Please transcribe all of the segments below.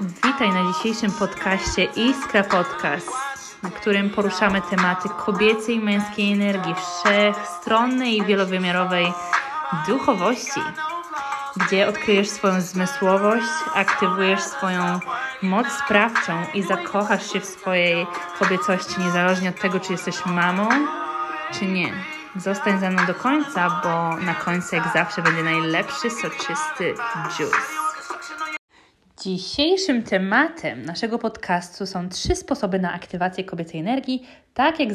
Witaj na dzisiejszym podcaście Iskra Podcast, na którym poruszamy tematy kobiecej i męskiej energii, wszechstronnej i wielowymiarowej duchowości, gdzie odkryjesz swoją zmysłowość, aktywujesz swoją moc sprawczą i zakochasz się w swojej kobiecości, niezależnie od tego, czy jesteś mamą, czy nie. Zostań ze mną do końca, bo na końcu, jak zawsze, będzie najlepszy, soczysty juice. Dzisiejszym tematem naszego podcastu są trzy sposoby na aktywację kobiecej energii. Tak jak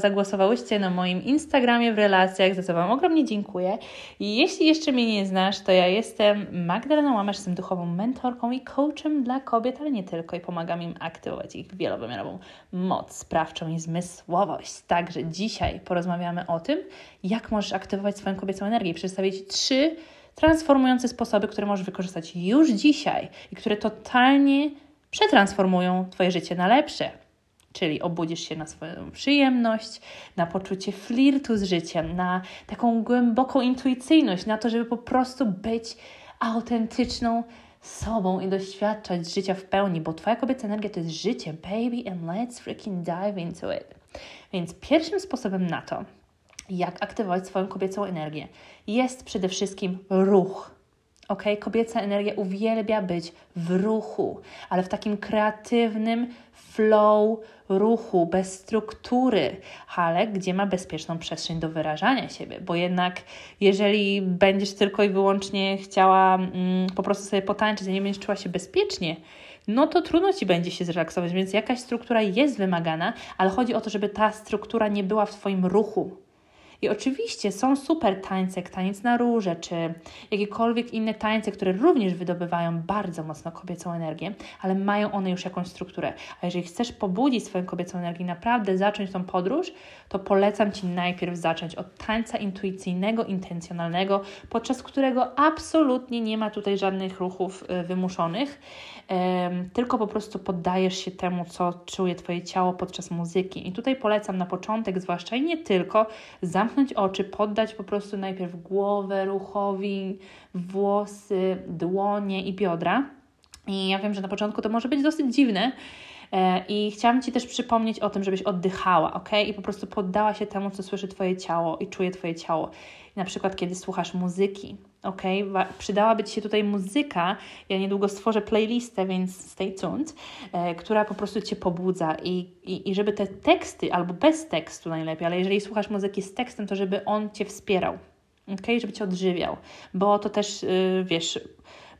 zagłosowałyście na moim Instagramie w relacjach, za co Wam ogromnie dziękuję. I jeśli jeszcze mnie nie znasz, to ja jestem Magdalena Łamasz, jestem duchową mentorką i coachem dla kobiet, ale nie tylko, i pomagam im aktywować ich wielowymiarową moc sprawczą i zmysłowość. Także dzisiaj porozmawiamy o tym, jak możesz aktywować swoją kobiecą energię i przedstawić trzy transformujące sposoby, które możesz wykorzystać już dzisiaj i które totalnie przetransformują Twoje życie na lepsze. Czyli obudzisz się na swoją przyjemność, na poczucie flirtu z życiem, na taką głęboką intuicyjność, na to, żeby po prostu być autentyczną sobą i doświadczać życia w pełni, bo Twoja kobieca energia to jest życie, baby, and let's freaking dive into it. Więc pierwszym sposobem na to, jak aktywować swoją kobiecą energię, jest przede wszystkim ruch. Ok, kobieca energia uwielbia być w ruchu, ale w takim kreatywnym flow ruchu, bez struktury, ale gdzie ma bezpieczną przestrzeń do wyrażania siebie, bo jednak jeżeli będziesz tylko i wyłącznie chciała mm, po prostu sobie potańczyć, a nie będziesz czuła się bezpiecznie, no to trudno Ci będzie się zrelaksować, więc jakaś struktura jest wymagana, ale chodzi o to, żeby ta struktura nie była w Twoim ruchu, i oczywiście są super tańce, jak taniec na róże, czy jakiekolwiek inne tańce, które również wydobywają bardzo mocno kobiecą energię, ale mają one już jakąś strukturę. A jeżeli chcesz pobudzić swoją kobiecą energię, naprawdę zacząć tą podróż, to polecam Ci najpierw zacząć od tańca intuicyjnego, intencjonalnego, podczas którego absolutnie nie ma tutaj żadnych ruchów y, wymuszonych, tylko po prostu poddajesz się temu, co czuje Twoje ciało podczas muzyki. I tutaj polecam na początek, zwłaszcza i nie tylko, zamknąć oczy, poddać po prostu najpierw głowę ruchowi, włosy, dłonie i biodra. I ja wiem, że na początku to może być dosyć dziwne, i chciałam Ci też przypomnieć o tym, żebyś oddychała, ok? I po prostu poddała się temu, co słyszy Twoje ciało i czuje Twoje ciało. na przykład, kiedy słuchasz muzyki, ok? Przydałaby Ci się tutaj muzyka. Ja niedługo stworzę playlistę, więc stay tuned, e, która po prostu Cię pobudza i, i, i żeby te teksty, albo bez tekstu najlepiej, ale jeżeli słuchasz muzyki z tekstem, to żeby on Cię wspierał, ok? Żeby Cię odżywiał, bo to też, yy, wiesz,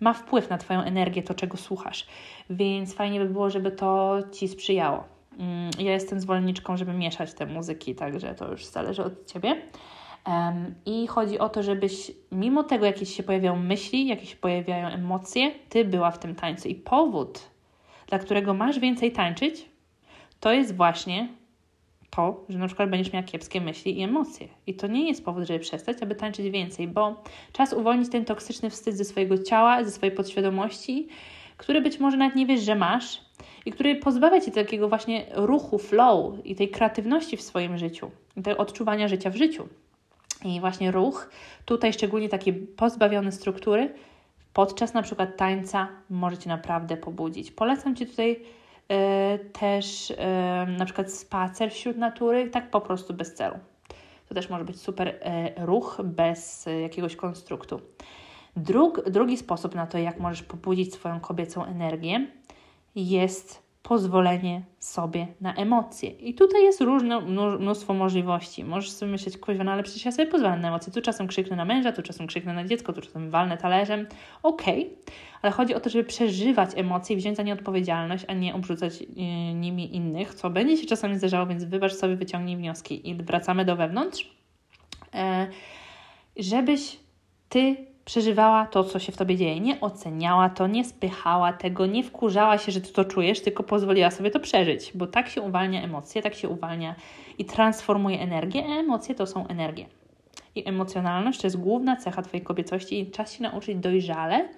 ma wpływ na Twoją energię, to czego słuchasz, więc fajnie by było, żeby to Ci sprzyjało. Mm, ja jestem zwolenniczką, żeby mieszać te muzyki, także to już zależy od Ciebie. I chodzi o to, żebyś mimo tego, jakie się pojawiają myśli, jakie się pojawiają emocje, ty była w tym tańcu. I powód, dla którego masz więcej tańczyć, to jest właśnie to, że na przykład będziesz miała kiepskie myśli i emocje. I to nie jest powód, żeby przestać, aby tańczyć więcej, bo czas uwolnić ten toksyczny wstyd ze swojego ciała, ze swojej podświadomości, który być może nawet nie wiesz, że masz i który pozbawia cię takiego właśnie ruchu, flow i tej kreatywności w swoim życiu, tego odczuwania życia w życiu. I właśnie ruch, tutaj szczególnie taki pozbawiony struktury, podczas na przykład tańca może Cię naprawdę pobudzić. Polecam Ci tutaj też y, na przykład spacer wśród natury, tak po prostu bez celu. To też może być super y, ruch bez jakiegoś konstruktu. Drug, drugi sposób na to, jak możesz pobudzić swoją kobiecą energię, jest pozwolenie sobie na emocje. I tutaj jest różne, mnóstwo możliwości. Możesz sobie myśleć, kuźwa, no ale przecież ja sobie pozwalam na emocje. Tu czasem krzyknę na męża, tu czasem krzyknę na dziecko, tu czasem walnę talerzem. Okej, okay. ale chodzi o to, żeby przeżywać emocje i wziąć za nie odpowiedzialność, a nie obrzucać yy, nimi innych, co będzie się czasami zdarzało, więc wybacz sobie, wyciągnij wnioski i wracamy do wewnątrz. Yy, żebyś Ty przeżywała to, co się w tobie dzieje. Nie oceniała to, nie spychała tego, nie wkurzała się, że ty to czujesz, tylko pozwoliła sobie to przeżyć, bo tak się uwalnia emocje, tak się uwalnia i transformuje energię, a emocje to są energie. I emocjonalność to jest główna cecha Twojej kobiecości i czas się nauczyć dojrzale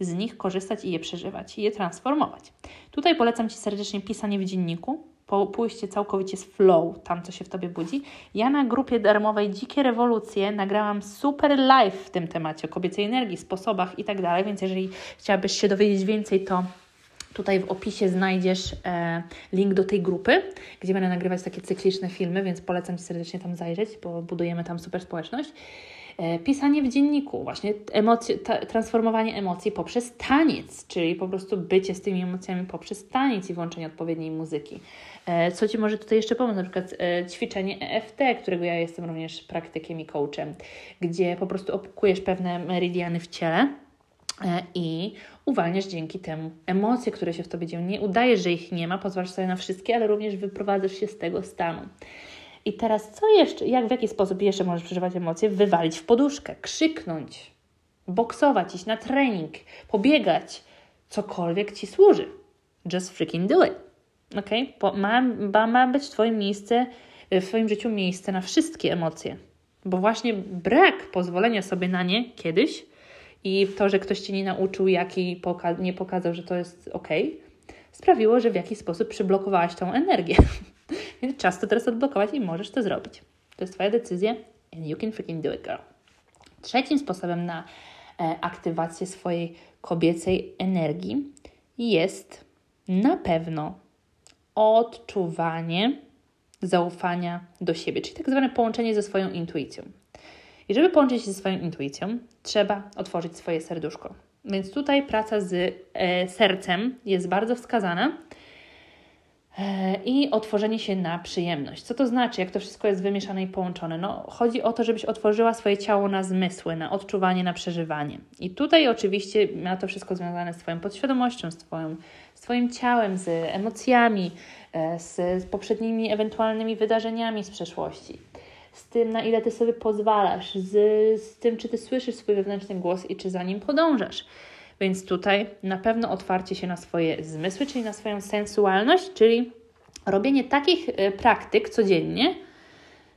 z nich korzystać i je przeżywać, i je transformować. Tutaj polecam Ci serdecznie pisanie w dzienniku, pójście całkowicie z flow, tam co się w Tobie budzi. Ja na grupie darmowej Dzikie Rewolucje nagrałam super live w tym temacie o kobiecej energii, sposobach i tak dalej, więc jeżeli chciałabyś się dowiedzieć więcej, to Tutaj w opisie znajdziesz e, link do tej grupy, gdzie będę nagrywać takie cykliczne filmy, więc polecam Ci serdecznie tam zajrzeć, bo budujemy tam super społeczność. E, pisanie w dzienniku, właśnie emocje, transformowanie emocji poprzez taniec, czyli po prostu bycie z tymi emocjami poprzez taniec i włączenie odpowiedniej muzyki. E, co Ci może tutaj jeszcze pomóc? Na przykład e, ćwiczenie EFT, którego ja jestem również praktykiem i coachem, gdzie po prostu opukujesz pewne meridiany w ciele i uwalniasz dzięki temu emocje, które się w Tobie dzieją. Nie udajesz, że ich nie ma, pozwalasz sobie na wszystkie, ale również wyprowadzasz się z tego stanu. I teraz co jeszcze, jak w jaki sposób jeszcze możesz przeżywać emocje? Wywalić w poduszkę, krzyknąć, boksować, iść na trening, pobiegać, cokolwiek Ci służy. Just freaking do it. Ok? Ma, ma, ma być Twoje miejsce, w Twoim życiu miejsce na wszystkie emocje. Bo właśnie brak pozwolenia sobie na nie kiedyś i to, że ktoś Ci nie nauczył, jaki poka nie pokazał, że to jest ok, sprawiło, że w jakiś sposób przyblokowałaś tą energię. Więc czas to teraz odblokować i możesz to zrobić. To jest Twoja decyzja and you can freaking do it, girl. Trzecim sposobem na e, aktywację swojej kobiecej energii jest na pewno odczuwanie zaufania do siebie, czyli tak zwane połączenie ze swoją intuicją. I żeby połączyć się ze swoją intuicją, trzeba otworzyć swoje serduszko. Więc tutaj praca z e, sercem jest bardzo wskazana i otworzenie się na przyjemność. Co to znaczy, jak to wszystko jest wymieszane i połączone? No, chodzi o to, żebyś otworzyła swoje ciało na zmysły, na odczuwanie, na przeżywanie. I tutaj oczywiście ma to wszystko związane z Twoją podświadomością, z, twoją, z Twoim ciałem, z emocjami, e, z, z poprzednimi ewentualnymi wydarzeniami z przeszłości z tym, na ile ty sobie pozwalasz, z, z tym, czy ty słyszysz swój wewnętrzny głos i czy za nim podążasz. Więc tutaj na pewno otwarcie się na swoje zmysły, czyli na swoją sensualność, czyli robienie takich e, praktyk codziennie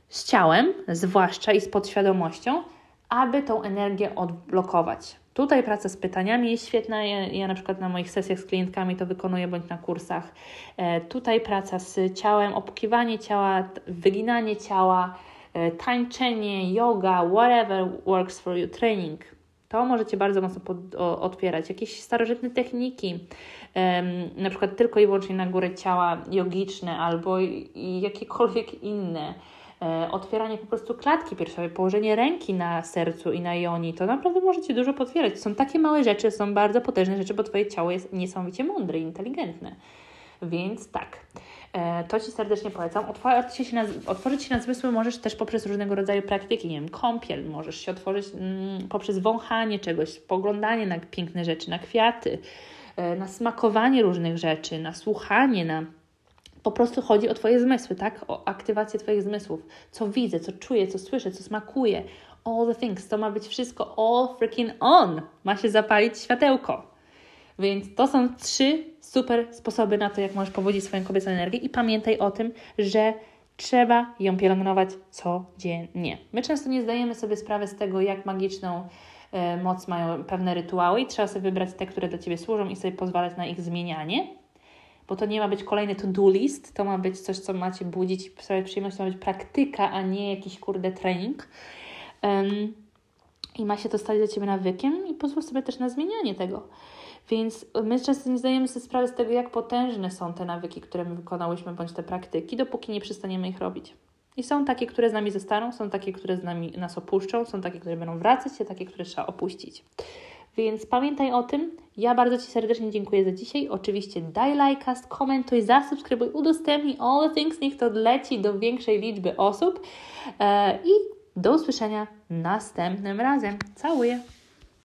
z ciałem, zwłaszcza i z podświadomością, aby tą energię odblokować. Tutaj praca z pytaniami jest świetna. Ja, ja, na przykład na moich sesjach z klientkami to wykonuję bądź na kursach. E, tutaj praca z ciałem, opukiwanie ciała, wyginanie ciała, E, tańczenie, yoga, whatever works for you, training. To możecie bardzo mocno pod, o, odpierać. Jakieś starożytne techniki, na przykład tylko i wyłącznie na górę ciała jogiczne albo i, jakiekolwiek inne. E, otwieranie po prostu klatki piersiowej, położenie ręki na sercu i na joni, to naprawdę możecie dużo potwierać. Są takie małe rzeczy, są bardzo potężne rzeczy, bo Twoje ciało jest niesamowicie mądre i inteligentne. Więc tak. E, to Ci serdecznie polecam. Otworzyć się, na, otworzyć się na zmysły możesz też poprzez różnego rodzaju praktyki, nie wiem, kąpiel, możesz się otworzyć mm, poprzez wąchanie czegoś, spoglądanie na piękne rzeczy, na kwiaty, e, na smakowanie różnych rzeczy, na słuchanie, na po prostu chodzi o Twoje zmysły, tak? O aktywację Twoich zmysłów. Co widzę, co czuję, co słyszę, co smakuje. All the things. To ma być wszystko all freaking on. Ma się zapalić światełko. Więc to są trzy super sposoby na to, jak możesz pobudzić swoją kobiecą energię i pamiętaj o tym, że trzeba ją pielęgnować codziennie. My często nie zdajemy sobie sprawy z tego, jak magiczną e, moc mają pewne rytuały i trzeba sobie wybrać te, które dla Ciebie służą i sobie pozwalać na ich zmienianie, bo to nie ma być kolejny to-do list, to ma być coś, co macie budzić sobie przyjemność, to ma być praktyka, a nie jakiś kurde trening. Um, I ma się to stać dla Ciebie nawykiem i pozwól sobie też na zmienianie tego. Więc my często nie zdajemy sobie sprawy z tego, jak potężne są te nawyki, które my wykonałyśmy, bądź te praktyki, dopóki nie przestaniemy ich robić. I są takie, które z nami zostaną, są takie, które z nami nas opuszczą, są takie, które będą wracać, a takie, które trzeba opuścić. Więc pamiętaj o tym. Ja bardzo Ci serdecznie dziękuję za dzisiaj. Oczywiście daj lajka, komentuj, zasubskrybuj, udostępnij all the things, niech to leci do większej liczby osób. E, I do usłyszenia następnym razem. Całuję!